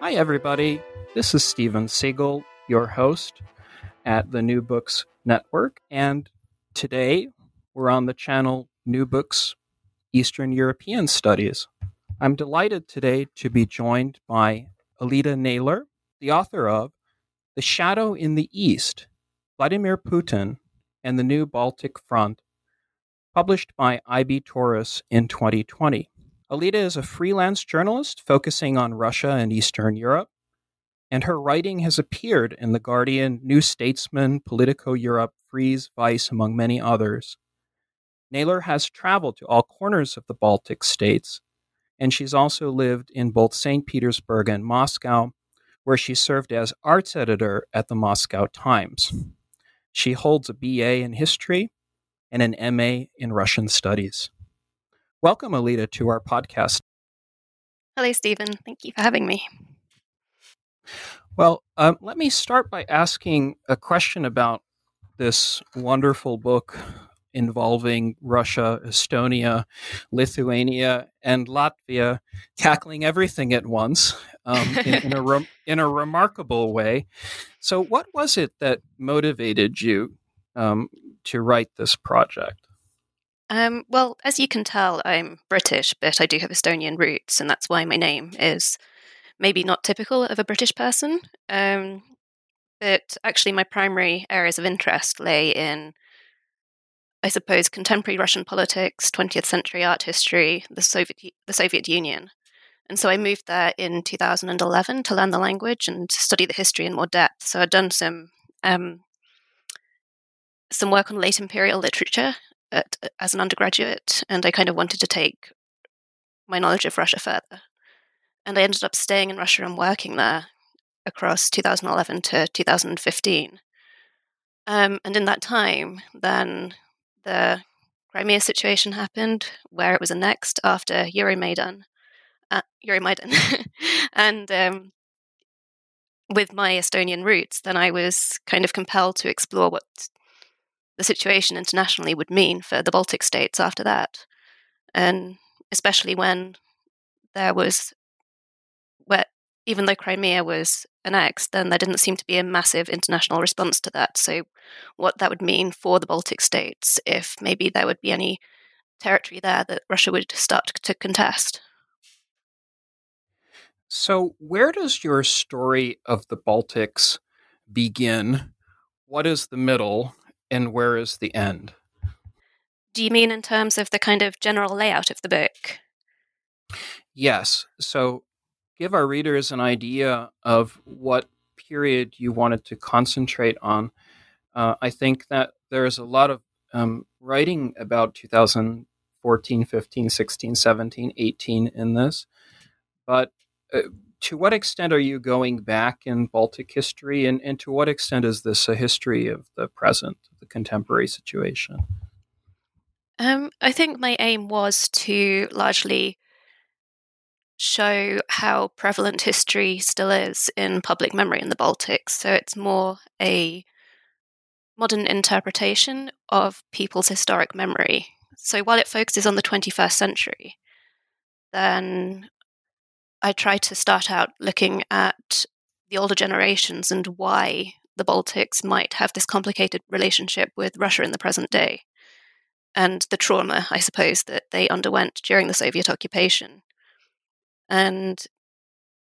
Hi, everybody. This is Steven Seegel, your host at the New Books Network. And today we're on the channel New Books Eastern European Studies. I'm delighted today to be joined by Aliide Naylor, the author of The Shadow in the East Vladimir Putin and the New Baltic Front, published by IB Tauris in 2020. Aliide is a freelance journalist focusing on Russia and Eastern Europe, and her writing has appeared in The Guardian, New Statesman, Politico Europe, Frieze, Vice, among many others. Naylor has traveled to all corners of the Baltic states, and she's also lived in both St. Petersburg and Moscow, where she served as arts editor at the Moscow Times. She holds a BA in history and an MA in Russian studies. Welcome, Aliide, to our podcast. Hello, Steven. Thank you for having me. Well, um, let me start by asking a question about this wonderful book involving Russia, Estonia, Lithuania, and Latvia, tackling everything at once um, in, in, a re- in a remarkable way. So, what was it that motivated you um, to write this project? Um, well, as you can tell, I'm British, but I do have Estonian roots, and that's why my name is maybe not typical of a British person. Um, but actually, my primary areas of interest lay in, I suppose, contemporary Russian politics, 20th century art history, the Soviet the Soviet Union. And so I moved there in 2011 to learn the language and study the history in more depth. So I'd done some um, some work on late imperial literature at, as an undergraduate, and I kind of wanted to take my knowledge of Russia further. And I ended up staying in Russia and working there across 2011 to 2015. Um, and in that time, then the Crimea situation happened, where it was annexed after Euromaidan. Uh, Euromaidan. and um, with my Estonian roots, then I was kind of compelled to explore what the situation internationally would mean for the Baltic states after that. And especially when there was, where even though Crimea was annexed, then there didn't seem to be a massive international response to that. So, what that would mean for the Baltic states if maybe there would be any territory there that Russia would start to contest. So, where does your story of the Baltics begin? What is the middle? And where is the end? Do you mean in terms of the kind of general layout of the book? Yes. So give our readers an idea of what period you wanted to concentrate on. Uh, I think that there's a lot of um, writing about 2014, 15, 16, 17, 18 in this. But uh, to what extent are you going back in Baltic history, and, and to what extent is this a history of the present, contemporary situation? Um, I think my aim was to largely show how prevalent history still is in public memory in the Baltics. So it's more a modern interpretation of people's historic memory. So while it focuses on the 21st century, then I try to start out looking at the older generations and why the Baltics might have this complicated relationship with Russia in the present day, and the trauma, I suppose, that they underwent during the Soviet occupation. And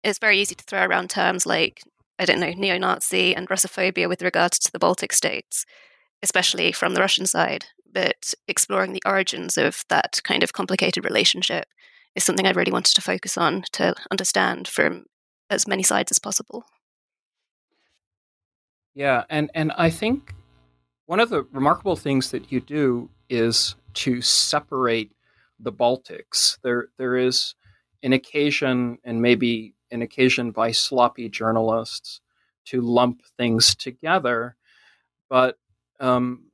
it's very easy to throw around terms like, I don't know, neo Nazi and Russophobia with regards to the Baltic states, especially from the Russian side. But exploring the origins of that kind of complicated relationship is something I really wanted to focus on to understand from as many sides as possible. Yeah, and, and I think one of the remarkable things that you do is to separate the Baltics. There there is an occasion and maybe an occasion by sloppy journalists to lump things together, but um,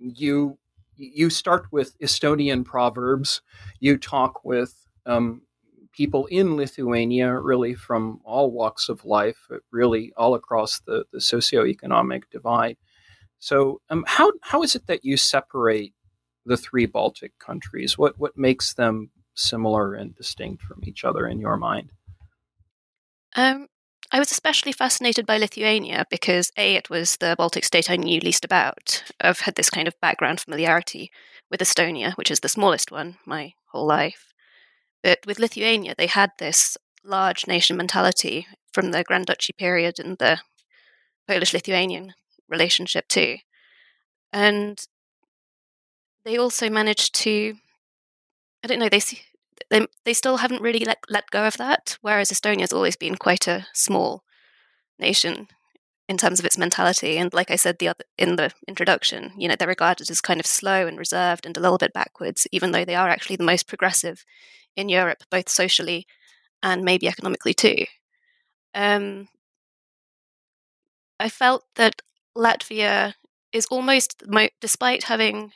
you you start with Estonian proverbs. You talk with um, people in Lithuania, really from all walks of life, really all across the, the socioeconomic divide. So, um, how how is it that you separate the three Baltic countries? What what makes them similar and distinct from each other in your mind? Um, I was especially fascinated by Lithuania because A, it was the Baltic state I knew least about. I've had this kind of background familiarity with Estonia, which is the smallest one, my whole life. But with Lithuania, they had this large nation mentality from the Grand Duchy period and the Polish Lithuanian relationship too. And they also managed to, I don't know, they they they still haven't really let let go of that. Whereas Estonia's always been quite a small nation in terms of its mentality, and like I said the other in the introduction, you know, they're regarded as kind of slow and reserved and a little bit backwards, even though they are actually the most progressive in Europe, both socially and maybe economically too. Um, I felt that Latvia is almost, despite having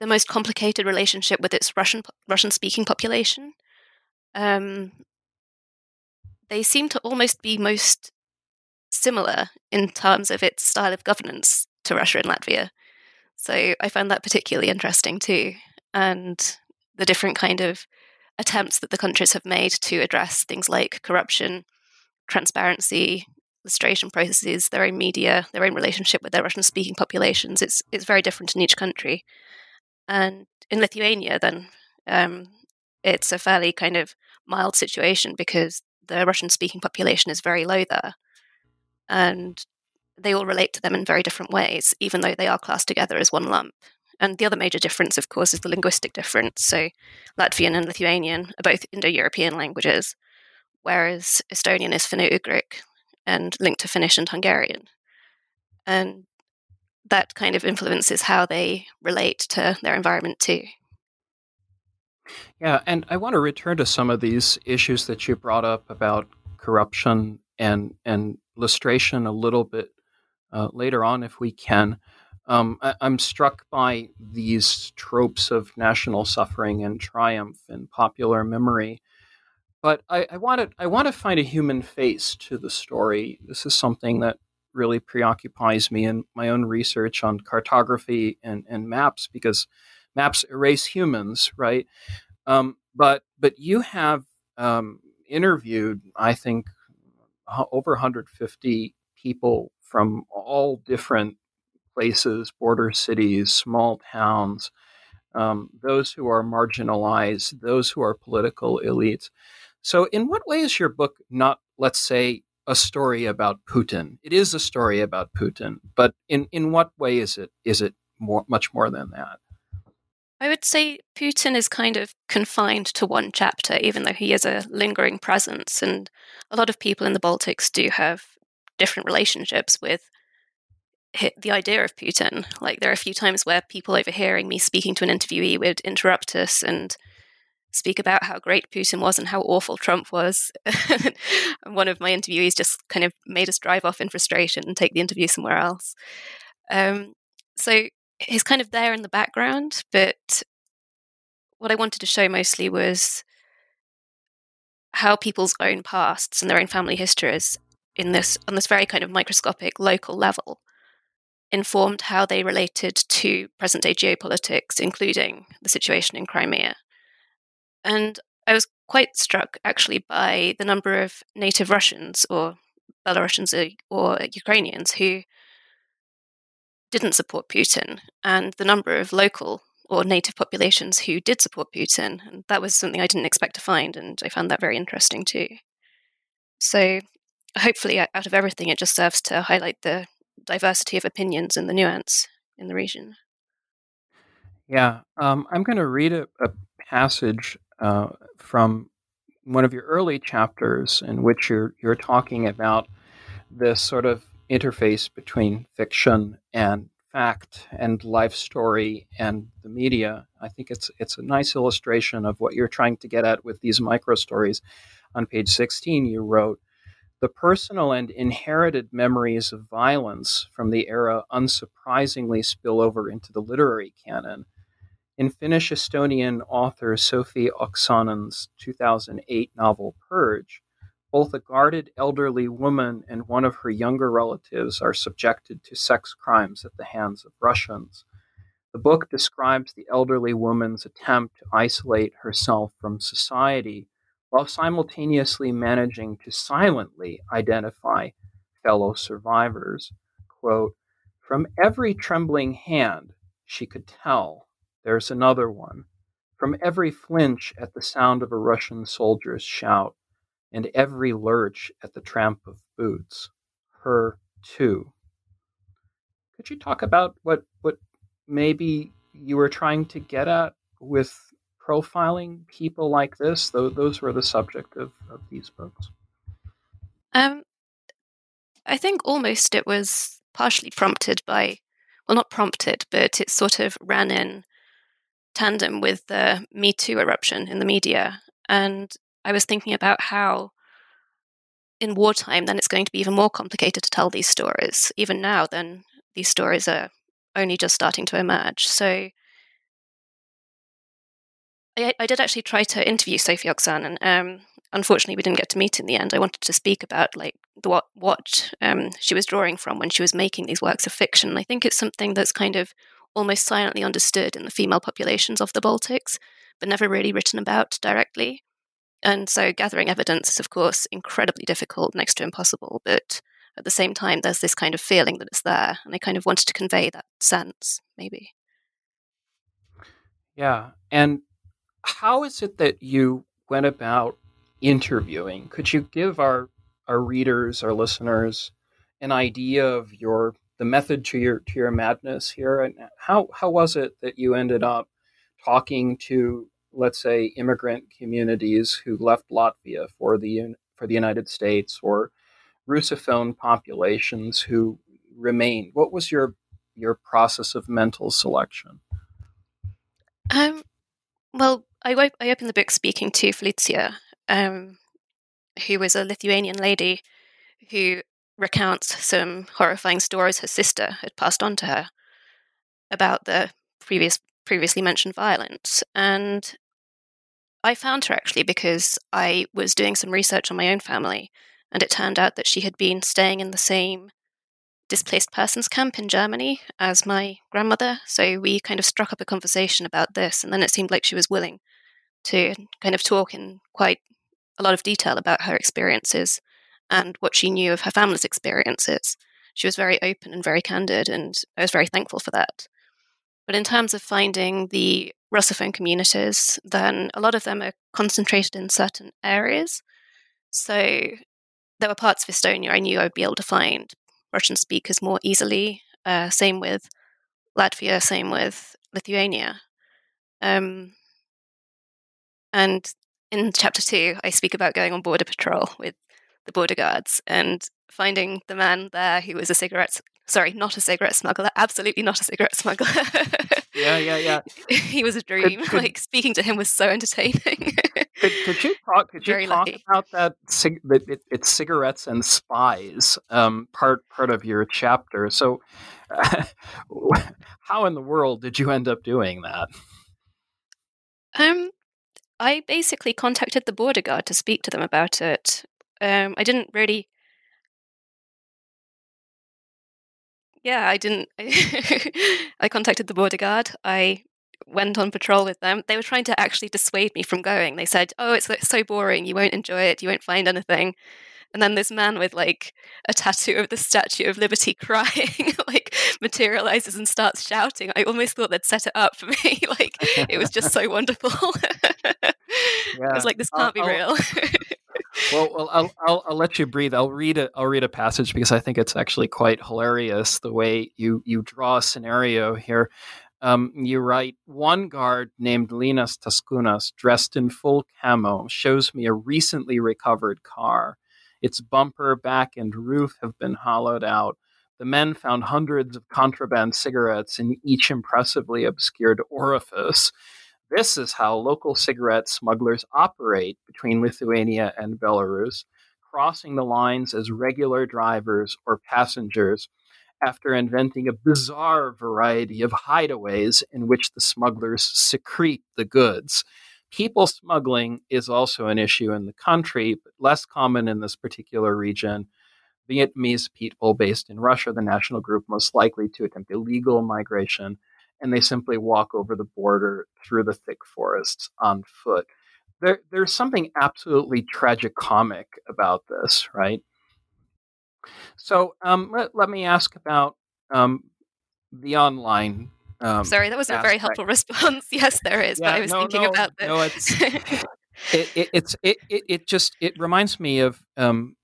the most complicated relationship with its Russian Russian speaking population. Um, they seem to almost be most similar in terms of its style of governance to Russia and Latvia. So I found that particularly interesting too, and the different kind of attempts that the countries have made to address things like corruption, transparency, lustration processes, their own media, their own relationship with their Russian speaking populations. It's it's very different in each country. And in Lithuania, then um, it's a fairly kind of mild situation because the Russian speaking population is very low there. And they all relate to them in very different ways, even though they are classed together as one lump. And the other major difference, of course, is the linguistic difference. So Latvian and Lithuanian are both Indo European languages, whereas Estonian is Finno Ugric and linked to Finnish and Hungarian. And that kind of influences how they relate to their environment too. Yeah, and I want to return to some of these issues that you brought up about corruption and and lustration a little bit uh, later on, if we can. Um, I, am struck by these tropes of national suffering and triumph in popular memory, but I, I want to I want to find a human face to the story. This is something that really preoccupies me in my own research on cartography and, and maps because maps erase humans, right? Um, but but you have um, interviewed, I think, over 150 people from all different places, border cities, small towns, um, those who are marginalized, those who are political elites. So, in what way is your book not, let's say, a story about Putin. It is a story about Putin, but in, in what way is it is it more much more than that? I would say Putin is kind of confined to one chapter, even though he is a lingering presence. And a lot of people in the Baltics do have different relationships with the idea of Putin. Like, there are a few times where people overhearing me speaking to an interviewee would interrupt us and speak about how great Putin was and how awful Trump was. one of my interviewees just kind of made us drive off in frustration and take the interview somewhere else. Um, so he's kind of there in the background, but what I wanted to show mostly was how people's own pasts and their own family histories in this on this very kind of microscopic local level informed how they related to present day geopolitics, including the situation in Crimea. And I was quite struck actually by the number of native Russians or Belarusians uh, or, Ukrainians who didn't support Putin, and the number of local or native populations who did support Putin. And that was something I didn't expect to find, and I found that very interesting too. So hopefully, out of everything, it just serves to highlight the diversity of opinions and the nuance in the region. Yeah, um, I'm going to read a, a passage uh, from one of your early chapters in which you're you're talking about this sort of interface between fiction and fact and life story and the media. I think it's it's a nice illustration of what you're trying to get at with these micro stories. On page 16, you wrote, the personal and inherited memories of violence from the era unsurprisingly spill over into the literary canon. In Finnish Estonian author Sofi Oksanen's 2008 novel Purge, both a guarded elderly woman and one of her younger relatives are subjected to sex crimes at the hands of Russians. The book describes the elderly woman's attempt to isolate herself from society while simultaneously managing to silently identify fellow survivors. Quote, From every trembling hand, she could tell there's another one. From every flinch at the sound of a Russian soldier's shout, and every lurch at the tramp of boots. Her too. Could you talk about what what maybe you were trying to get at with profiling people like this? Those those were the subject of, of these books. Um, I think almost it was partially prompted by, well, not prompted, but it sort of ran in tandem with the Me Too eruption in the media, and I was thinking about how in wartime, then it's going to be even more complicated to tell these stories. Even now, then these stories are only just starting to emerge. So I, I did actually try to interview Sofi Oksanen, and um, unfortunately, we didn't get to meet in the end. I wanted to speak about like the, what what um, she was drawing from when she was making these works of fiction. I think it's something that's kind of almost silently understood in the female populations of the Baltics, but never really written about directly. And so gathering evidence is, of course, incredibly difficult, next to impossible. But at the same time, there's this kind of feeling that it's there. And I kind of wanted to convey that sense, maybe. Yeah. And how is it that you went about interviewing? Could you give our, our readers, our listeners, an idea of your the method to your to your madness here and how how was it that you ended up talking to let's say, immigrant communities who left Latvia for the for the United States or Russophone populations who remained? What was your your process of mental selection? Um, well, I, I opened the book speaking to Felicia, um, who was a Lithuanian lady who recounts some horrifying stories her sister had passed on to her about the previous previously mentioned violence. And I found her actually because I was doing some research on my own family, and it turned out that she had been staying in the same displaced persons camp in Germany as my grandmother. So we kind of struck up a conversation about this, and then it seemed like she was willing to kind of talk in quite a lot of detail about her experiences and what she knew of her family's experiences. She was very open and very candid, and I was very thankful for that. But in terms of finding the Russophone communities, then a lot of them are concentrated in certain areas. So there were parts of Estonia I knew I would be able to find Russian speakers more easily. Uh, same with Latvia, same with Lithuania. Um, and in chapter two, I speak about going on border patrol with the border guards and finding the man there who was a cigarette sorry, not a cigarette smuggler, absolutely not a cigarette smuggler. yeah, yeah, yeah. he was a dream. Could, could, like speaking to him was so entertaining. could, could, you talk? Could you talk lucky. about that? Cig- it, it's cigarettes and spies. Um, part part of your chapter. So, uh, how in the world did you end up doing that? Um, I basically contacted the border guard to speak to them about it. Um, I didn't really yeah, I didn't. I contacted the border guard. I went on patrol with them. They were trying to actually dissuade me from going. They said, "Oh, it's so boring. You won't enjoy it. You won't find anything." And then this man with like a tattoo of the Statue of Liberty crying like materializes and starts shouting. I almost thought they'd set it up for me. like it was just so wonderful. yeah. I was like, this can't I'll, be real. Well, I'll, I'll, I'll let you breathe. I'll read a I'll read a passage because I think it's actually quite hilarious the way you you draw a scenario here. Um, you write one guard named Linas Taskunas, dressed in full camo, shows me a recently recovered car. Its bumper, back, and roof have been hollowed out. The men found hundreds of contraband cigarettes in each impressively obscured orifice. This is how local cigarette smugglers operate between Lithuania and Belarus, crossing the lines as regular drivers or passengers after inventing a bizarre variety of hideaways in which the smugglers secrete the goods. People smuggling is also an issue in the country, but less common in this particular region. Vietnamese people based in Russia, the national group most likely to attempt illegal migration, and they simply walk over the border through the thick forests on foot. There, there's something absolutely tragicomic about this, right? So um, let, let me ask about um, the online. Um, Sorry, that wasn't aspect. a very helpful response. yes, there is, yeah, but I was no, thinking no, about this. No, it's, it, it, it's it, it, it just it reminds me of um,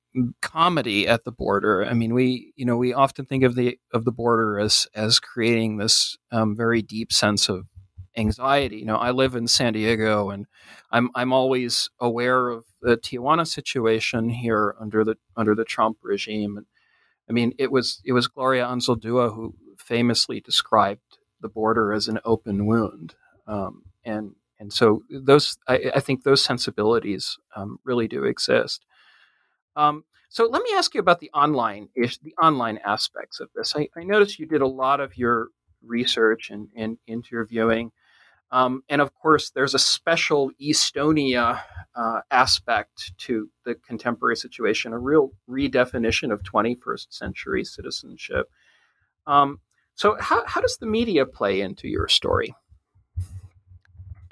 comedy at the border. I mean, we you know we often think of the of the border as as creating this um, very deep sense of anxiety. You know, I live in San Diego, and I'm I'm always aware of the Tijuana situation here under the under the Trump regime. And I mean, it was it was Gloria Anzaldúa who famously described the border as an open wound, um, and and so those I, I think those sensibilities um, really do exist. Um, so let me ask you about the online ish, the online aspects of this. I, I noticed you did a lot of your research and, and interviewing um, and of course, there's a special Estonia uh, aspect to the contemporary situation, a real redefinition of 21st century citizenship. Um, so, how, how does the media play into your story?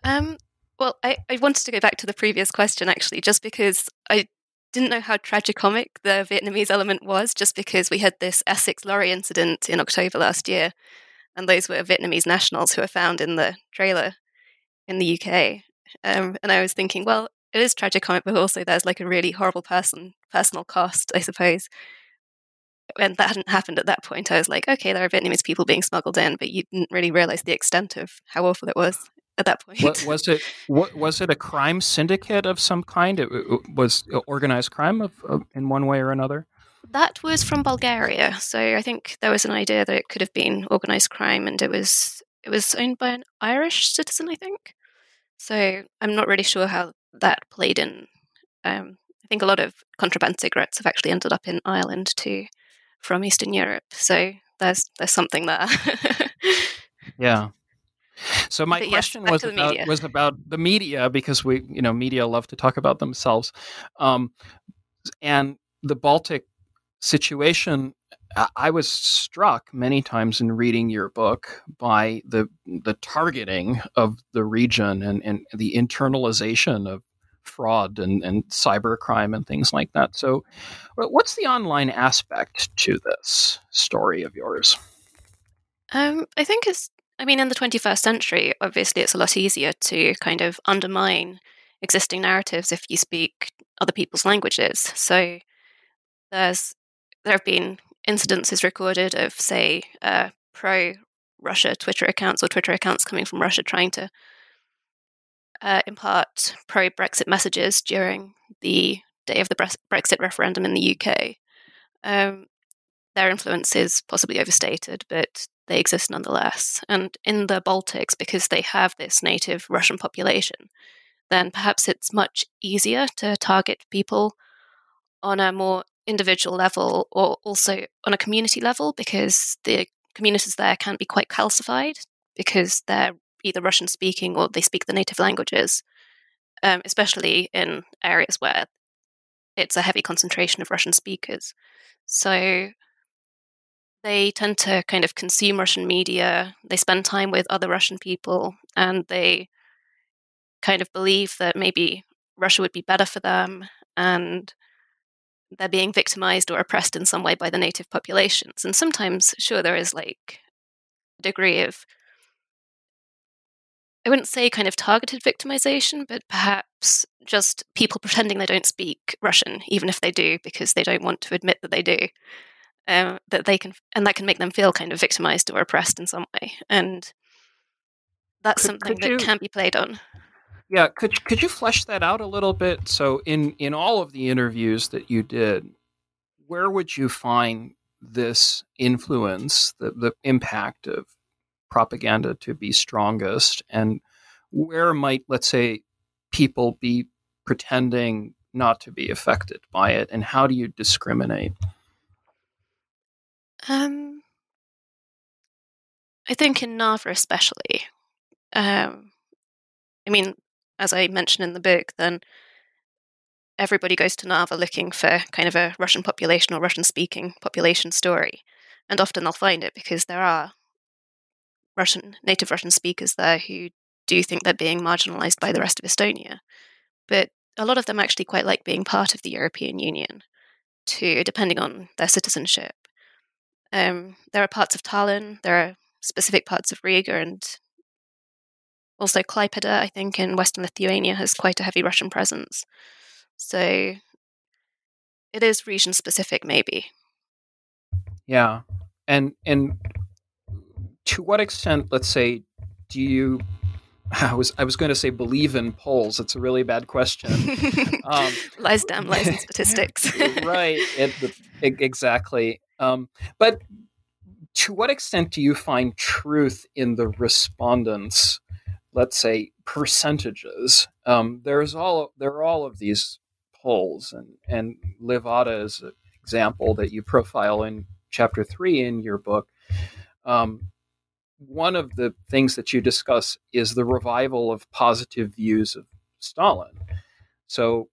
Um, well, I, I wanted to go back to the previous question actually, just because I didn't know how tragicomic the Vietnamese element was, just because we had this Essex lorry incident in October last year, and those were Vietnamese nationals who were found in the trailer in the UK. Um, and I was thinking, well, it is tragicomic, but also there's like a really horrible person personal cost, I suppose. And that hadn't happened at that point. I was like, okay, there are Vietnamese people being smuggled in, but you didn't really realize the extent of how awful it was at that point. What, was it? What, was it a crime syndicate of some kind? It, it was organized crime of, of, in one way or another. That was from Bulgaria, so I think there was an idea that it could have been organized crime, and it was it was owned by an Irish citizen, I think. So I'm not really sure how that played in. Um, I think a lot of contraband cigarettes have actually ended up in Ireland too, from Eastern Europe. So there's there's something there. yeah. So my but question yes, was about was about the media because we you know media love to talk about themselves, um, and the Baltic situation I was struck many times in reading your book by the the targeting of the region and, and the internalization of fraud and, and cybercrime and things like that. So, what's the online aspect to this story of yours? Um, I think it's, I mean, in the 21st century, obviously it's a lot easier to kind of undermine existing narratives if you speak other people's languages. So, there's there have been incidences recorded of, say, uh, pro Russia Twitter accounts or Twitter accounts coming from Russia trying to uh, impart pro Brexit messages during the day of the Brexit referendum in the UK. Um, their influence is possibly overstated, but they exist nonetheless. And in the Baltics, because they have this native Russian population, then perhaps it's much easier to target people on a more individual level or also on a community level because the communities there can be quite calcified because they're either Russian speaking or they speak the native languages, um, especially in areas where it's a heavy concentration of Russian speakers. So they tend to kind of consume Russian media, they spend time with other Russian people, and they kind of believe that maybe Russia would be better for them and they're being victimized or oppressed in some way by the native populations. And sometimes, sure, there is like a degree of I wouldn't say kind of targeted victimization, but perhaps just people pretending they don't speak Russian, even if they do, because they don't want to admit that they do. Um, that they can, and that can make them feel kind of victimized or oppressed in some way, and that's could, something could that you, can be played on. Yeah, could could you flesh that out a little bit? So, in in all of the interviews that you did, where would you find this influence, the the impact of propaganda to be strongest and where might let's say people be pretending not to be affected by it and how do you discriminate um i think in Narva especially um i mean as i mentioned in the book then everybody goes to Narva looking for kind of a Russian population or Russian speaking population story. And often they'll find it because there are Russian native Russian speakers there who do think they're being marginalized by the rest of Estonia. But a lot of them actually quite like being part of the European Union, too, depending on their citizenship. Um, there are parts of Tallinn, there are specific parts of Riga, and also Klaipeda, I think, in Western Lithuania has quite a heavy Russian presence. So it is region specific, maybe. Yeah, and and to what extent, let's say, do you? I was I was going to say believe in polls. It's a really bad question. um, lies damn lies and statistics. right. It, exactly. Um, but to what extent do you find truth in the respondents? Let's say percentages. Um, there's all there are all of these polls, and and Levada is an example that you profile in chapter three in your book. Um, one of the things that you discuss is the revival of positive views of Stalin. So,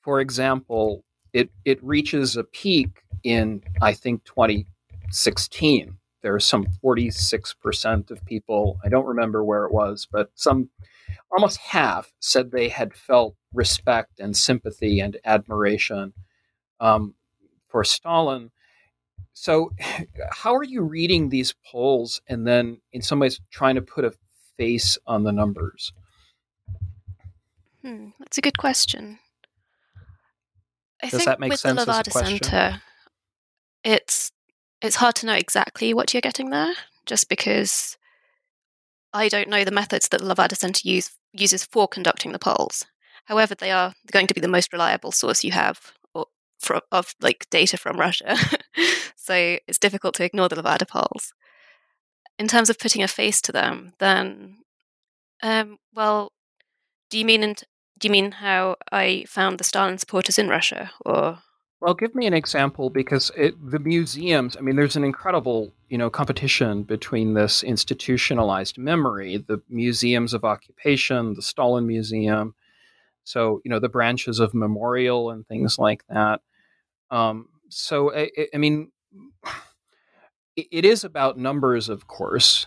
for example, it, it reaches a peak in, I think, 2016. There are some 46% of people, I don't remember where it was, but some almost half said they had felt respect and sympathy and admiration um, for Stalin. So how are you reading these polls and then in some ways trying to put a face on the numbers? Hmm, that's a good question I Does that make with sense the Levada Center, it's it's hard to know exactly what you're getting there, just because I don't know the methods that the Levada Center use, uses for conducting the polls. However, they are going to be the most reliable source you have from, of like data from Russia. so it's difficult to ignore the Levada polls. In terms of putting a face to them, then, um, well, do you mean in, do you mean how I found the Stalin supporters in Russia, or? Well, give me an example because it, the museums. I mean, there's an incredible, you know, competition between this institutionalized memory, the museums of occupation, the Stalin Museum, so you know the branches of memorial and things like that um, so I, I mean it is about numbers of course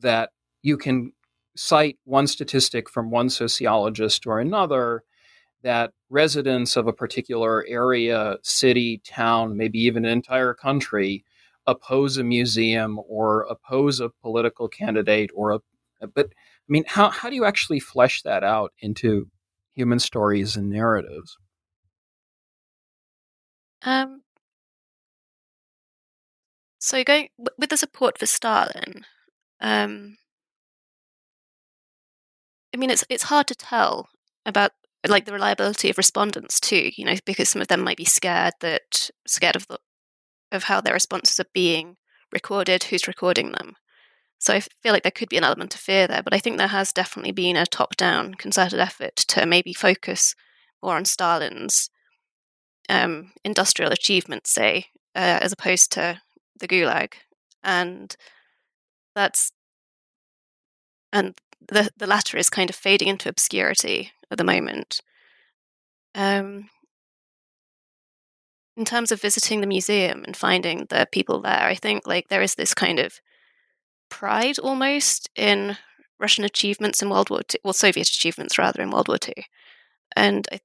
that you can cite one statistic from one sociologist or another that residents of a particular area city town maybe even an entire country oppose a museum or oppose a political candidate or a but i mean how, how do you actually flesh that out into human stories and narratives? Um, so going with the support for Stalin, um, I mean it's it's hard to tell about like the reliability of respondents too. You know, because some of them might be scared that scared of the of how their responses are being recorded, who's recording them. So I feel like there could be an element of fear there, but I think there has definitely been a top down concerted effort to maybe focus more on Stalin's um, industrial achievements, say, uh, as opposed to the Gulag. And that's and the the latter is kind of fading into obscurity at the moment. Um, in terms of visiting the museum and finding the people there, I think like there is this kind of pride almost in Russian achievements in World War II, well, Soviet achievements rather in World War II. And I,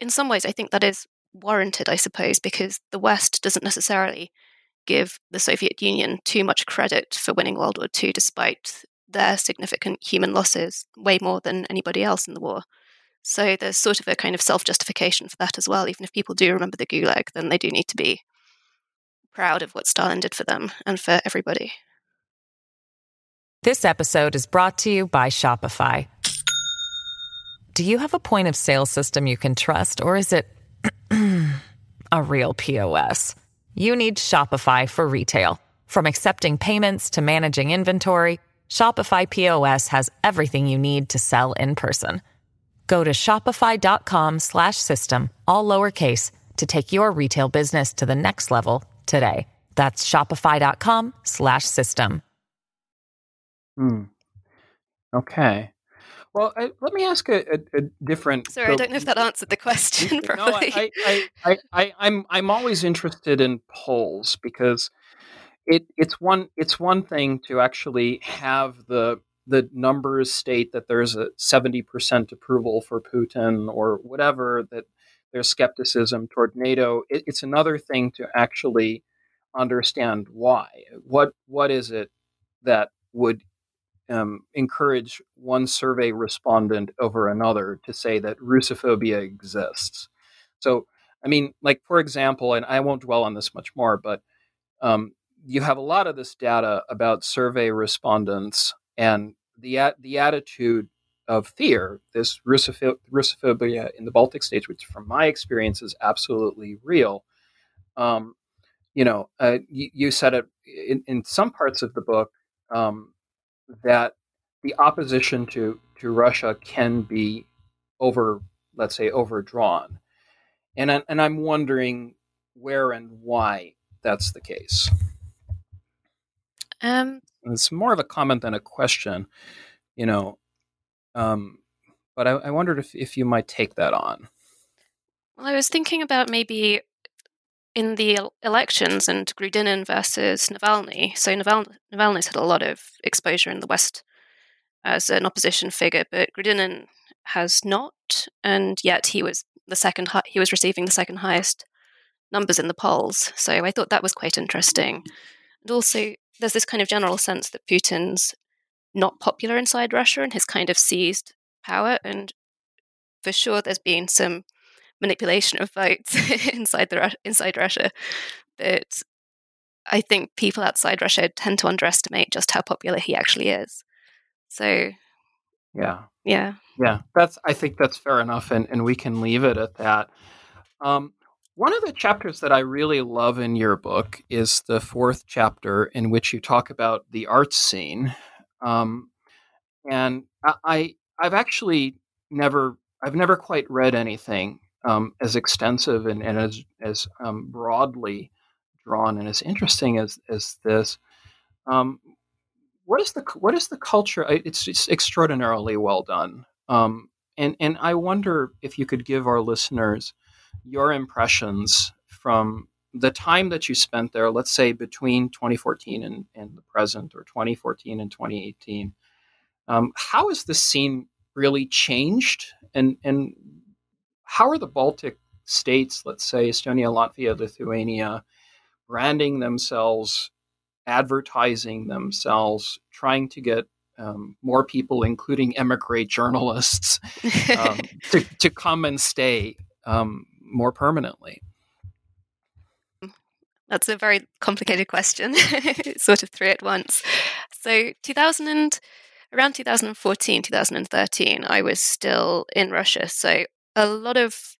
in some ways, I think that is warranted, I suppose, because the West doesn't necessarily give the Soviet Union too much credit for winning World War II, despite their significant human losses way more than anybody else in the war. So there's sort of a kind of self justification for that as well. Even if people do remember the Gulag, then they do need to be proud of what Stalin did for them and for everybody. This episode is brought to you by Shopify. Do you have a point of sale system you can trust, or is it a real POS? You need Shopify for retail. From accepting payments to managing inventory, Shopify POS has everything you need to sell in person. Go to shopify.com/system all lowercase to take your retail business to the next level today. That's shopify.com/system. Hmm. Okay. Well, I, let me ask a, a, a different. Sorry, so, I don't know if that answered the question properly. No, I, I, I, I, I'm I'm always interested in polls because it it's one it's one thing to actually have the the numbers state that there's a 70% approval for Putin or whatever that there's skepticism toward NATO. It, it's another thing to actually understand why. What what is it that would um, encourage one survey respondent over another to say that Russophobia exists. So, I mean, like for example, and I won't dwell on this much more, but um, you have a lot of this data about survey respondents and the the attitude of fear, this Russophobia in the Baltic states, which from my experience is absolutely real. Um, you know, uh, you, you, said it in, in, some parts of the book. Um, that the opposition to, to Russia can be over, let's say, overdrawn. And, I, and I'm wondering where and why that's the case. Um, it's more of a comment than a question, you know. Um, but I, I wondered if, if you might take that on. Well, I was thinking about maybe in the elections and Grudinin versus Navalny. So Naval- Navalny's had a lot of exposure in the West as an opposition figure, but Grudinin has not, and yet he was the second. Hi- he was receiving the second highest numbers in the polls. So I thought that was quite interesting. And also, there's this kind of general sense that Putin's not popular inside Russia and has kind of seized power. And for sure, there's been some manipulation of votes inside the inside Russia that I think people outside Russia tend to underestimate just how popular he actually is. So, yeah, yeah, yeah. That's I think that's fair enough, and and we can leave it at that. Um, one of the chapters that I really love in your book is the fourth chapter, in which you talk about the art scene. Um, and I, I've actually never I've never quite read anything um, as extensive and, and as as um, broadly drawn and as interesting as as this. Um, what is the what is the culture? It's, it's extraordinarily well done, um, and and I wonder if you could give our listeners your impressions from the time that you spent there. Let's say between 2014 and, and the present, or 2014 and 2018. Um, how has the scene really changed, and and how are the Baltic states, let's say Estonia, Latvia, Lithuania, branding themselves, advertising themselves, trying to get um, more people, including emigre journalists, um, to, to come and stay um, more permanently? That's a very complicated question, sort of three at once. So, 2000 and, around 2014, 2013, I was still in Russia. So, a lot of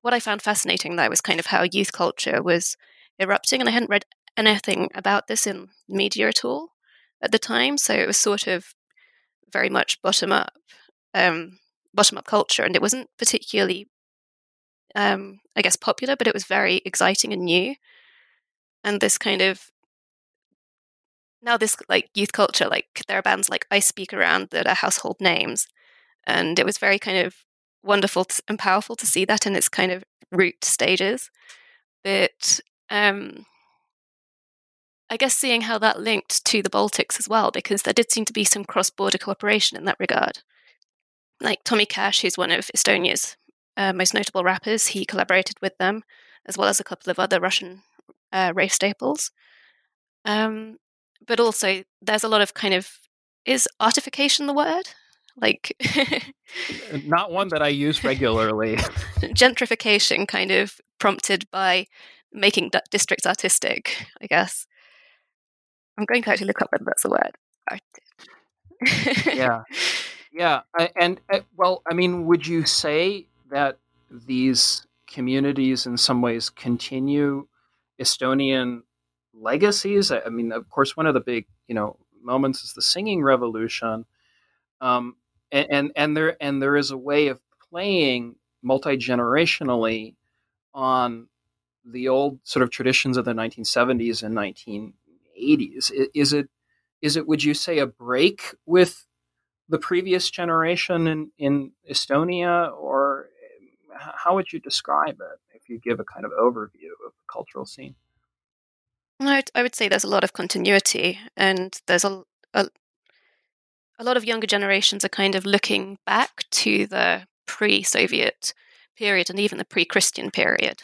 what I found fascinating there was kind of how youth culture was erupting, and I hadn't read anything about this in media at all at the time, so it was sort of very much bottom up, um, bottom up culture, and it wasn't particularly, um, I guess, popular, but it was very exciting and new, and this kind of now this like youth culture, like there are bands like I Speak Around that are household names, and it was very kind of wonderful and powerful to see that in its kind of root stages. But um, I guess seeing how that linked to the Baltics as well, because there did seem to be some cross border cooperation in that regard. Like Tommy Cash, who's one of Estonia's uh, most notable rappers, he collaborated with them, as well as a couple of other Russian uh, rave staples. Um, but also, there's a lot of kind of is artification the word? Like, not one that I use regularly. gentrification, kind of prompted by making districts artistic, I guess. I'm going to actually look up whether that's a word. yeah, yeah, and uh, well, I mean, would you say that these communities, in some ways, continue Estonian legacies? I mean, of course, one of the big, you know, moments is the singing revolution, um, and, and and there and there is a way of playing multi generationally on the old sort of traditions of the 1970s and 1980s. Is it is it would you say a break with the previous generation in, in Estonia, or how would you describe it if you give a kind of overview of the cultural scene? I would say there's a lot of continuity, and there's a, a a lot of younger generations are kind of looking back to the pre-Soviet period and even the pre-Christian period.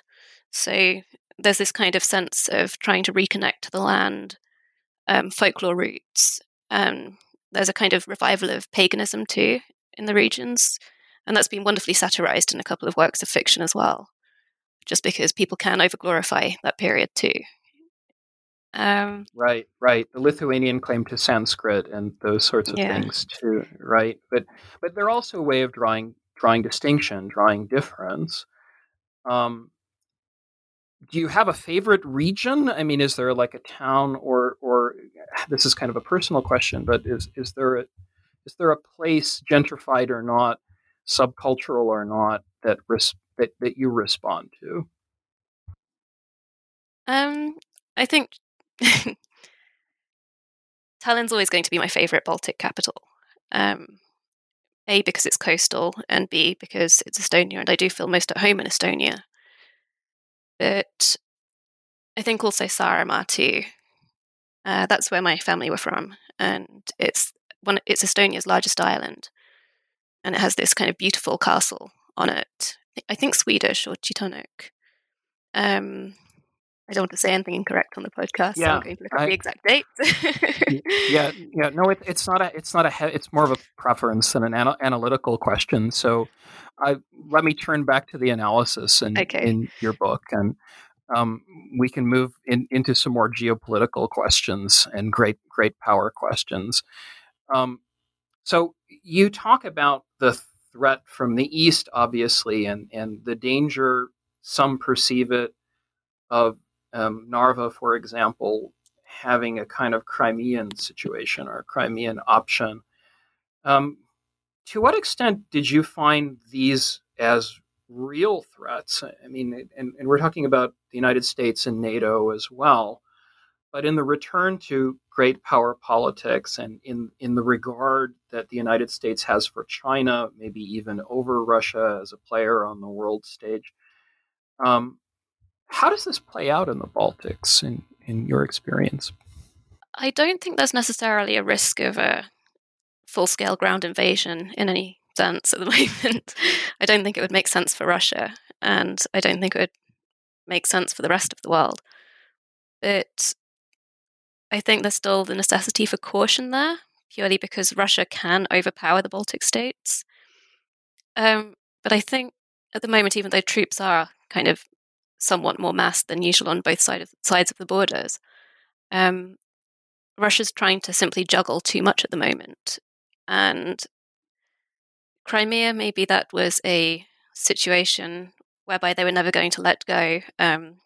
So there's this kind of sense of trying to reconnect to the land, um, folklore roots. Um, there's a kind of revival of paganism too in the regions, and that's been wonderfully satirized in a couple of works of fiction as well. Just because people can overglorify that period too. Um, right, right. The Lithuanian claim to Sanskrit and those sorts of yeah. things too, right? But but they're also a way of drawing drawing distinction, drawing difference. Um, do you have a favorite region? I mean, is there like a town or or this is kind of a personal question, but is is there a is there a place gentrified or not, subcultural or not that res- that that you respond to? Um, I think Tallinn's always going to be my favorite Baltic capital. Um, a because it's coastal, and B because it's Estonia, and I do feel most at home in Estonia. But I think also Saaremaa too. Uh, that's where my family were from, and it's one. It's Estonia's largest island, and it has this kind of beautiful castle on it. I think Swedish or Teutonic. Um, I don't want to say anything incorrect on the podcast. Yeah, so I'm going to look up I, the exact date. yeah, yeah. No, it, it's not a. It's not a. It's more of a preference than an ana- analytical question. So, I let me turn back to the analysis in, okay. in your book, and um, we can move in, into some more geopolitical questions and great great power questions. Um, so you talk about the threat from the east, obviously, and and the danger some perceive it of um, Narva, for example, having a kind of Crimean situation or Crimean option. Um, to what extent did you find these as real threats? I mean, and, and we're talking about the United States and NATO as well. But in the return to great power politics and in, in the regard that the United States has for China, maybe even over Russia as a player on the world stage, um, how does this play out in the Baltics in, in your experience? I don't think there's necessarily a risk of a full scale ground invasion in any sense at the moment. I don't think it would make sense for Russia, and I don't think it would make sense for the rest of the world. But I think there's still the necessity for caution there, purely because Russia can overpower the Baltic states. Um, but I think at the moment, even though troops are kind of somewhat more massed than usual on both side of, sides of the borders, um, Russia's trying to simply juggle too much at the moment. And Crimea, maybe that was a situation whereby they were never going to let go. Um,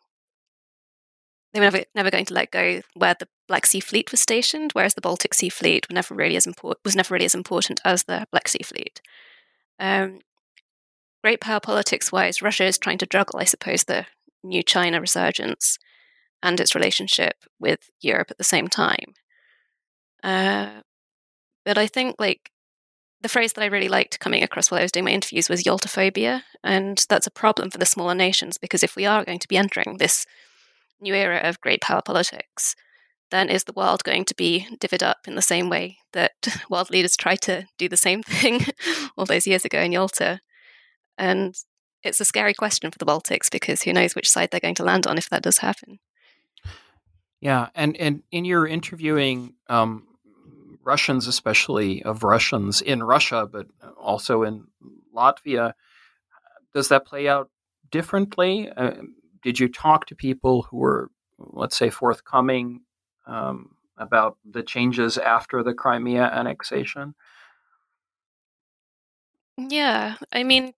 they were never, never going to let go where the Black Sea Fleet was stationed, whereas the Baltic Sea Fleet was never really as, import- was never really as important as the Black Sea Fleet. Um, great power politics wise, Russia is trying to juggle, I suppose, the new China resurgence and its relationship with Europe at the same time. Uh, but I think like the phrase that I really liked coming across while I was doing my interviews was Yaltophobia, and that's a problem for the smaller nations because if we are going to be entering this new era of great power politics, then is the world going to be divvied up in the same way that world leaders tried to do the same thing all those years ago in Yalta? And it's a scary question for the Baltics because who knows which side they're going to land on if that does happen. Yeah, and and in your interviewing um, Russians, especially of Russians in Russia, but also in Latvia. Does that play out differently? Uh, did you talk to people who were, let's say, forthcoming um, about the changes after the Crimea annexation? Yeah, I mean,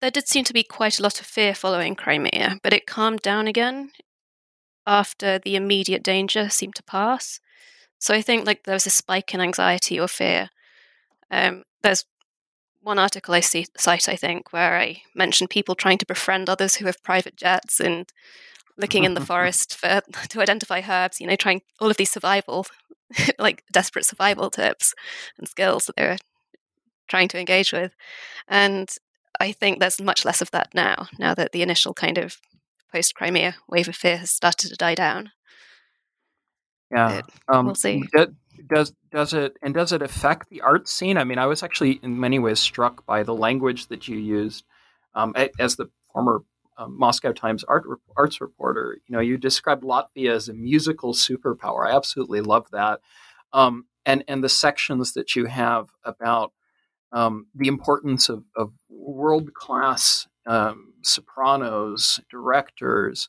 there did seem to be quite a lot of fear following Crimea, but it calmed down again after the immediate danger seemed to pass. So I think like there was a spike in anxiety or fear. Um, there's one article I see, cite, I think, where I mentioned people trying to befriend others who have private jets and looking in the forest for to identify herbs. You know, trying all of these survival, like desperate survival tips and skills that they were trying to engage with. And I think there's much less of that now. Now that the initial kind of post Crimea wave of fear has started to die down. Yeah, um, we'll see. Does does it and does it affect the art scene? I mean, I was actually in many ways struck by the language that you used um, as the former um, Moscow Times art arts reporter. You know, you described Latvia as a musical superpower. I absolutely love that, um, and and the sections that you have about um, the importance of, of world class um, sopranos, directors,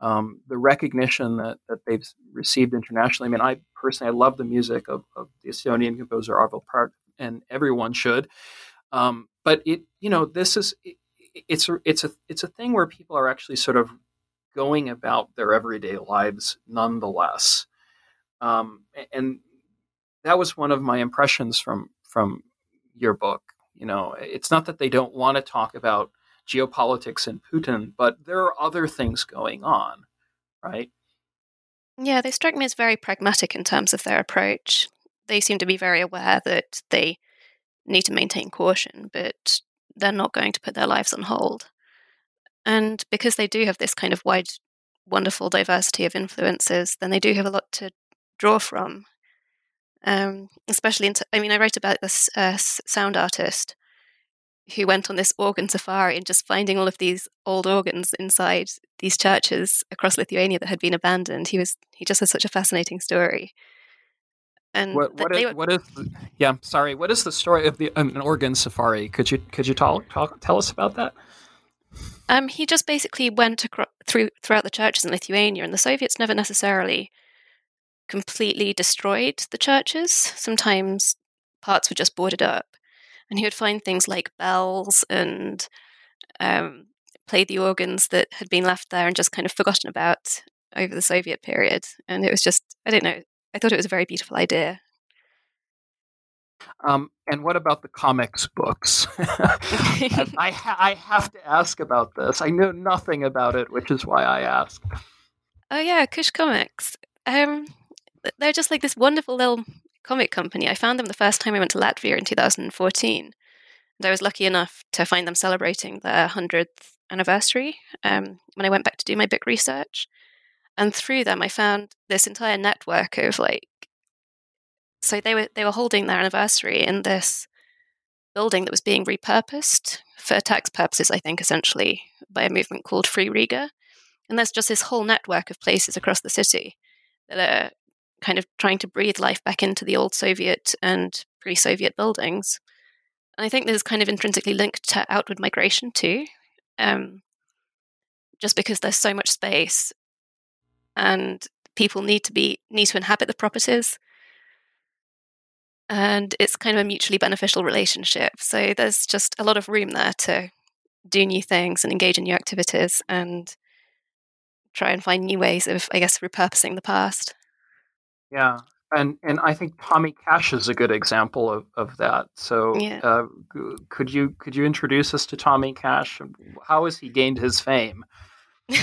um, the recognition that, that they've received internationally. I mean, I personally, I love the music of, of the Estonian composer Arvo Pärt, and everyone should. Um, but it, you know, this is it, it's a, it's a it's a thing where people are actually sort of going about their everyday lives nonetheless. Um, and that was one of my impressions from from your book. You know, it's not that they don't want to talk about geopolitics and Putin, but there are other things going on, right? Yeah, they strike me as very pragmatic in terms of their approach. They seem to be very aware that they need to maintain caution, but they're not going to put their lives on hold. And because they do have this kind of wide, wonderful diversity of influences, then they do have a lot to draw from. Um, especially, into, I mean, I write about this uh, sound artist who went on this organ safari and just finding all of these old organs inside these churches across Lithuania that had been abandoned. He was he just has such a fascinating story. And what, what, is, were, what is yeah sorry what is the story of the um, an organ safari? Could you could you talk, talk tell us about that? Um, he just basically went across, through throughout the churches in Lithuania, and the Soviets never necessarily completely destroyed the churches. Sometimes parts were just boarded up and he would find things like bells and um, play the organs that had been left there and just kind of forgotten about over the Soviet period. And it was just, I don't know, I thought it was a very beautiful idea. Um, and what about the comics books? I, ha- I have to ask about this. I know nothing about it, which is why I ask. Oh yeah, Kush Comics. Um, they're just like this wonderful little comic company. I found them the first time I went to Latvia in 2014. And I was lucky enough to find them celebrating their 100th anniversary um, when I went back to do my book research. And through them, I found this entire network of like, so they were they were holding their anniversary in this building that was being repurposed for tax purposes, I think, essentially by a movement called Free Riga. And there's just this whole network of places across the city that are kind of trying to breathe life back into the old Soviet and pre Soviet buildings. And I think this is kind of intrinsically linked to outward migration too, um, just because there's so much space and people need to be need to inhabit the properties. And it's kind of a mutually beneficial relationship. So there's just a lot of room there to do new things and engage in new activities and try and find new ways of i guess repurposing the past yeah, and and I think Tommy Cash is a good example of, of that. So, yeah. uh, could you could you introduce us to Tommy Cash? How has he gained his fame? uh,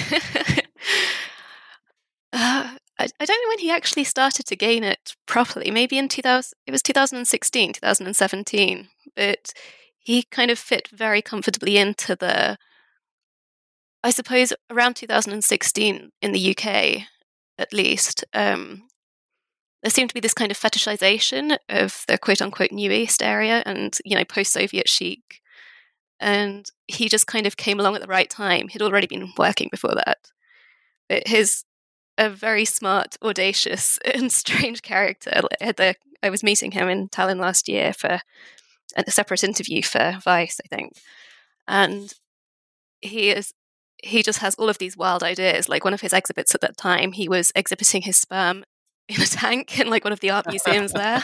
I, I don't know when he actually started to gain it properly. Maybe in 2000, it was 2016, 2017. But he kind of fit very comfortably into the, I suppose, around 2016 in the UK, at least. Um, there seemed to be this kind of fetishization of the quote unquote New East area and, you know, post Soviet chic. And he just kind of came along at the right time. He'd already been working before that. But his a very smart, audacious, and strange character. the I was meeting him in Tallinn last year for a separate interview for Vice, I think, and he is he just has all of these wild ideas. Like one of his exhibits at that time, he was exhibiting his sperm in a tank in like one of the art museums there.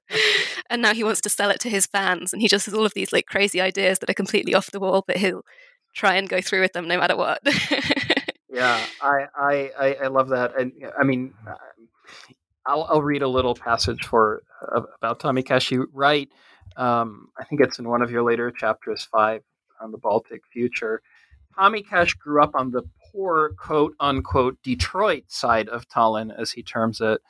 and now he wants to sell it to his fans and he just has all of these like crazy ideas that are completely off the wall, but he'll try and go through with them no matter what. yeah, I, I I love that, and I mean, uh, I'll I'll read a little passage for uh, about Tommy Cash. You write, um, I think it's in one of your later chapters, five on the Baltic future. Tommy Cash grew up on the poor, quote unquote, Detroit side of Tallinn, as he terms it.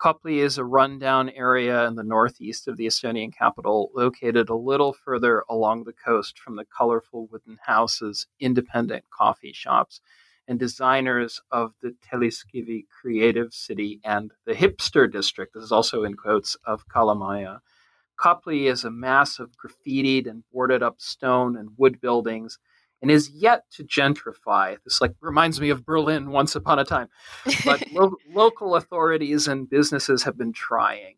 Kopli is a rundown area in the northeast of the Estonian capital, located a little further along the coast from the colorful wooden houses, independent coffee shops, and designers of the Telliskivi Creative City and the hipster district. This is also in quotes of Kalamaja. Kopli is a mass of graffitied and boarded up stone and wood buildings and is yet to gentrify. This like reminds me of Berlin once upon a time. But lo- local authorities and businesses have been trying.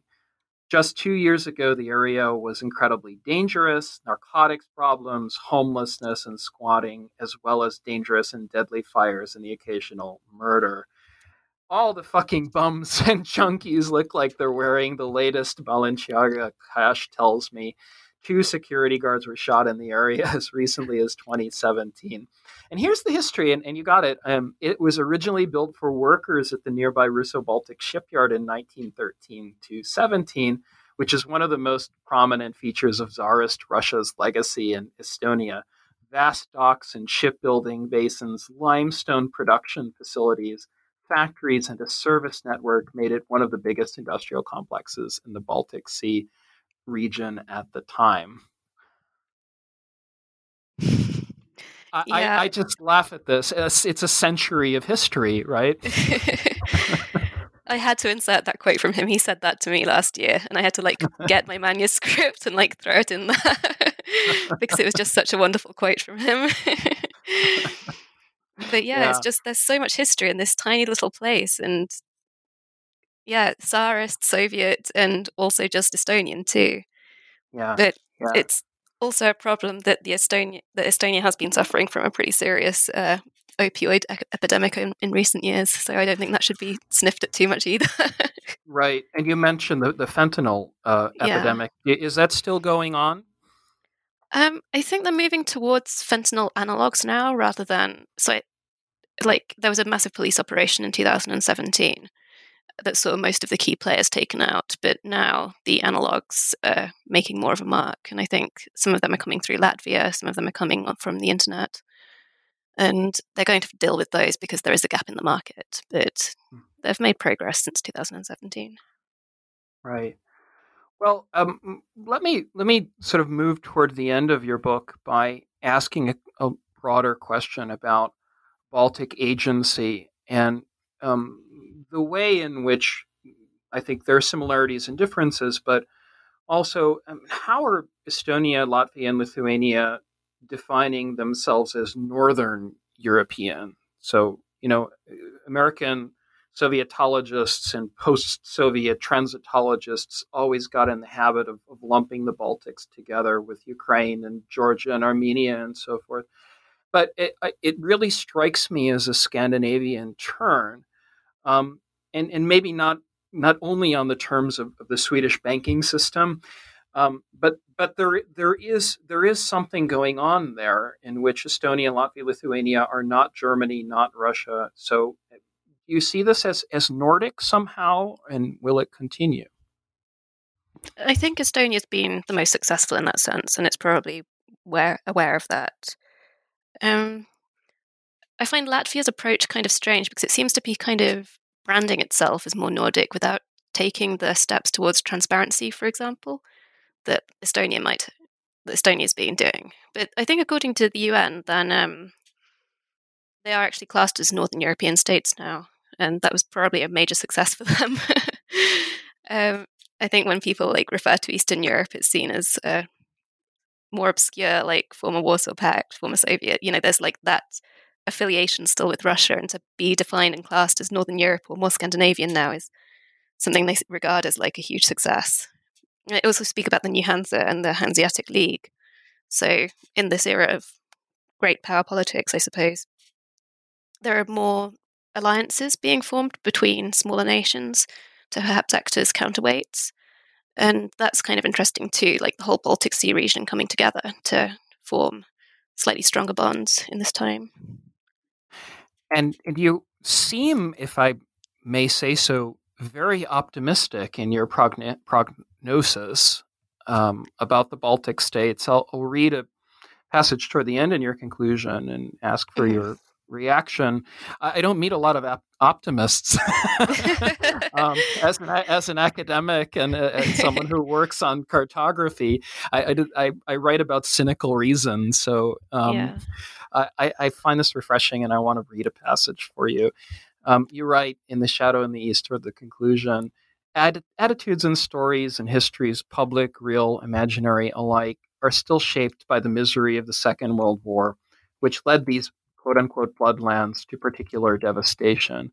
Just two years ago, the area was incredibly dangerous, narcotics problems, homelessness, and squatting, as well as dangerous and deadly fires and the occasional murder. All the fucking bums and junkies look like they're wearing the latest Balenciaga, Cash tells me. Two security guards were shot in the area as recently as 2017. And here's the history, and, and you got it. Um, it was originally built for workers at the nearby Russo Baltic shipyard in 1913 to 17, which is one of the most prominent features of Tsarist Russia's legacy in Estonia. Vast docks and shipbuilding basins, limestone production facilities, factories, and a service network made it one of the biggest industrial complexes in the Baltic Sea region at the time. I, yeah. I, I, just laugh at this. It's, it's, a century of history, right? I had to insert that quote from him. He said that to me last year, and I had to like get my manuscript and like throw it in there because it was just such a wonderful quote from him. but yeah, yeah, it's just there's so much history in this tiny little place, and yeah, Tsarist, Soviet, and also just Estonian too. Yeah, but yeah. it's also a problem that the Estonia that Estonia has been suffering from a pretty serious uh, opioid e- epidemic in, in, recent years. So I don't think that should be sniffed at too much either. right, and you mentioned the the fentanyl uh, epidemic. Yeah. Is that still going on? Um, I think they're moving towards fentanyl analogs now, rather than so. It, like there was a massive police operation in 2017 that saw most of the key players taken out, but now the analogs are making more of a mark. And I think some of them are coming through Latvia, some of them are coming from the internet. And they're going to deal with those because there is a gap in the market. But hmm. they've made progress since 2017. Right. Well, um, let me let me sort of move toward the end of your book by asking a, a broader question about Baltic agency and um, the way in which I think there are similarities and differences, but also um, how are Estonia, Latvia, and Lithuania defining themselves as Northern European? So, you know, American Sovietologists and post Soviet transitologists always got in the habit of, of, lumping the Baltics together with Ukraine and Georgia and Armenia and so forth. But it, it really strikes me as a Scandinavian turn um, and and maybe not not only on the terms of, of the Swedish banking system, um, but but there there is there is something going on there in which Estonia, Latvia, Lithuania are not Germany, not Russia. So you see this as as Nordic somehow, and will it continue? I think Estonia's been the most successful in that sense, and it's probably aware aware of that. Um, I find Latvia's approach kind of strange because it seems to be kind of branding itself as more Nordic without taking the steps towards transparency, for example, that Estonia might that Estonia's been doing. But I think according to the UN, then um, they are actually classed as Northern European states now, and that was probably a major success for them. um, I think when people like refer to Eastern Europe, it's seen as uh, more obscure, like former Warsaw Pact, former Soviet. You know, there's like that affiliation still with Russia and to be defined and classed as Northern Europe or more Scandinavian now is something they regard as like a huge success. I also speak about the New Hansa and the Hanseatic League. So, in this era of great power politics, I suppose, there are more alliances being formed between smaller nations to perhaps act as counterweights. And that's kind of interesting too, like the whole Baltic Sea region coming together to form slightly stronger bonds in this time. And, and you seem, if I may say so, very optimistic in your progn- prognosis um, about the Baltic states. I'll, I'll, read a passage toward the end in your conclusion and ask for mm-hmm. your reaction. I, don't meet a lot of optimists um, as, an, as an academic and, uh, and, someone who works on cartography. I, I, did, I, I write about cynical reason, so um, yeah. I, I find this refreshing, and I want to read a passage for you. Um, you write in The Shadow in the East toward the conclusion Ad- attitudes and stories and histories, public, real, imaginary alike, are still shaped by the misery of the Second World War, which led these quote unquote bloodlands to particular devastation.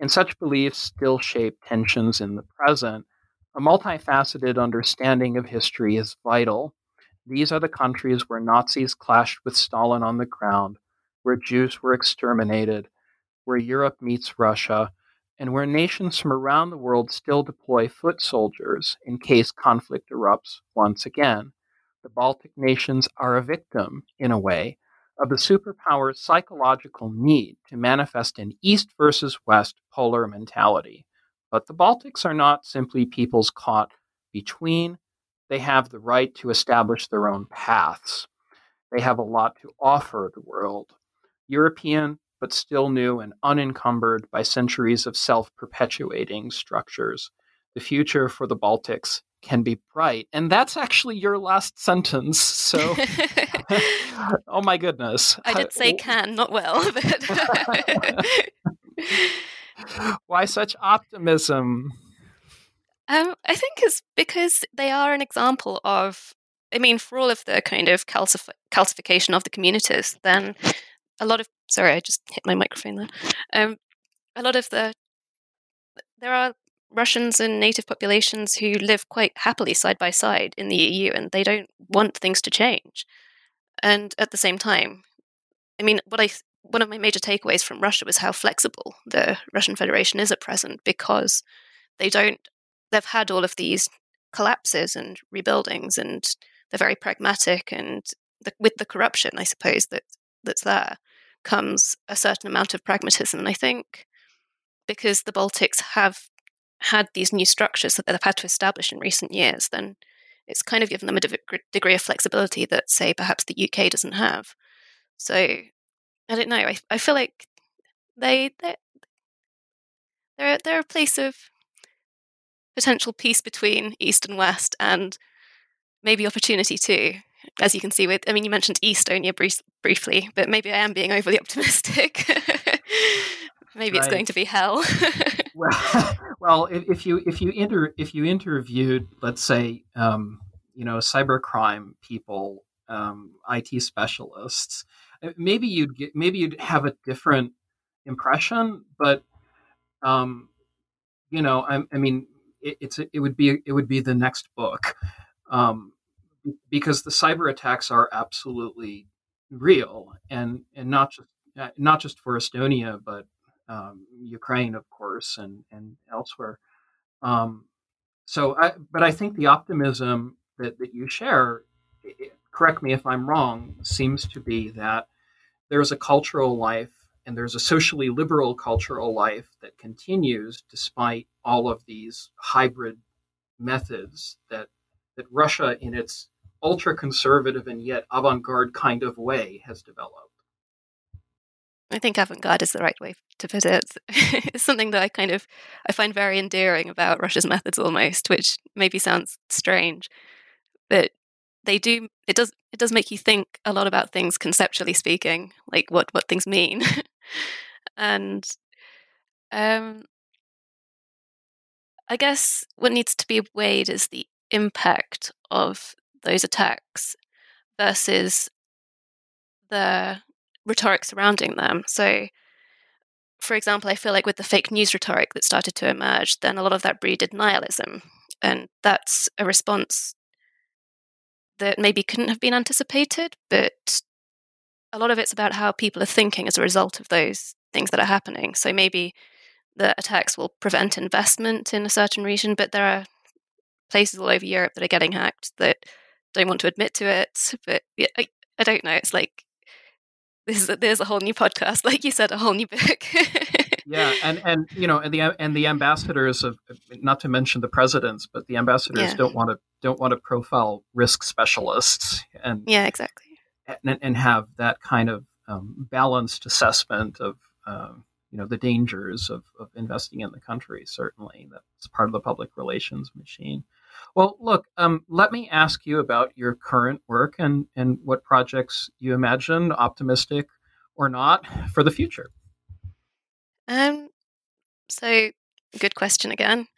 And such beliefs still shape tensions in the present. A multifaceted understanding of history is vital. These are the countries where Nazis clashed with Stalin on the ground, where Jews were exterminated, where Europe meets Russia, and where nations from around the world still deploy foot soldiers in case conflict erupts once again. The Baltic nations are a victim, in a way, of the superpower's psychological need to manifest an East versus West polar mentality. But the Baltics are not simply peoples caught between, they have the right to establish their own paths. They have a lot to offer the world. European, but still new and unencumbered by centuries of self perpetuating structures. The future for the Baltics can be bright. And that's actually your last sentence. So, oh my goodness. I did say can, not well. But Why such optimism? Um, I think it's because they are an example of, I mean, for all of the kind of calcif- calcification of the communities, then a lot of sorry, I just hit my microphone there. Um, a lot of the there are Russians and native populations who live quite happily side by side in the EU, and they don't want things to change. And at the same time, I mean, what I one of my major takeaways from Russia was how flexible the Russian Federation is at present because they don't they've had all of these collapses and rebuildings and they're very pragmatic and the, with the corruption I suppose that that's there comes a certain amount of pragmatism. And I think because the Baltics have had these new structures that they've had to establish in recent years, then it's kind of given them a degree of flexibility that, say, perhaps the UK doesn't have. So I don't know. I, I feel like they they're, they're they're a place of potential peace between East and West, and maybe opportunity too as you can see with, I mean, you mentioned Estonia brief, briefly, but maybe I am being overly optimistic. maybe right. it's going to be hell. well, well, if you if you inter if you interviewed, let's say, um, you know, cybercrime people, um, IT specialists, uh, maybe you'd get maybe you'd have a different impression, but um, you know, I, I mean, it, it's it would be it would be the next book. Um, because the cyber attacks are absolutely real, and and not just uh, not just for Estonia, but um, Ukraine, of course, and and elsewhere. Um, so, I, but I think the optimism that, that you share, it, correct me if I'm wrong, seems to be that there's a cultural life and there's a socially liberal cultural life that continues despite all of these hybrid methods that that Russia in its ultra conservative and yet avant garde kind of way has developed. I think avant-garde is the right way to put it. it's something that I kind of I find very endearing about Russia's methods almost, which maybe sounds strange, but they do it does it does make you think a lot about things conceptually speaking, like what what things mean. and um I guess what needs to be weighed is the impact of those attacks versus the rhetoric surrounding them. So for example, I feel like with the fake news rhetoric that started to emerge, then a lot of that breeded nihilism. And that's a response that maybe couldn't have been anticipated, but a lot of it's about how people are thinking as a result of those things that are happening. So maybe the attacks will prevent investment in a certain region, but there are places all over Europe that are getting hacked that don't want to admit to it. But I, I don't know. It's like this is a, there's a whole new podcast, like you said, a whole new book. yeah, and and you know, and the and the ambassadors of not to mention the presidents, but the ambassadors yeah. don't want to don't want to profile risk specialists and yeah, exactly, and, and have that kind of um, balanced assessment of. Um, you know the dangers of, of investing in the country. Certainly, that's part of the public relations machine. Well, look, um, let me ask you about your current work and, and what projects you imagine, optimistic or not, for the future. Um, so, good question again.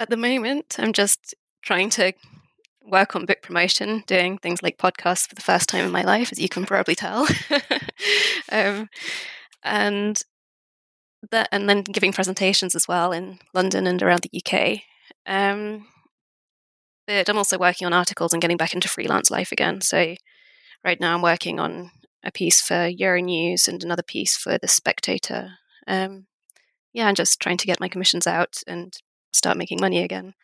At the moment, I'm just trying to work on book promotion, doing things like podcasts for the first time in my life, as you can probably tell. um, and that, and then giving presentations as well in London and around the UK. Um, but I'm also working on articles and getting back into freelance life again. So right now I'm working on a piece for Euronews and another piece for The Spectator. Um, yeah, I'm just trying to get my commissions out and start making money again,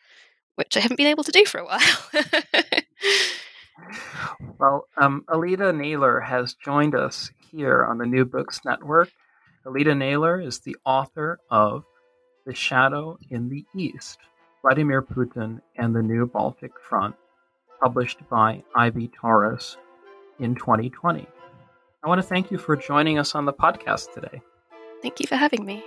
which I haven't been able to do for a while. well, um, Aliide Naylor has joined us here on the New Books Network. Aliide Naylor is the author of The Shadow in the East Vladimir Putin and the New Baltic Front, published by I.B. Tauris in 2020. I want to thank you for joining us on the podcast today. Thank you for having me.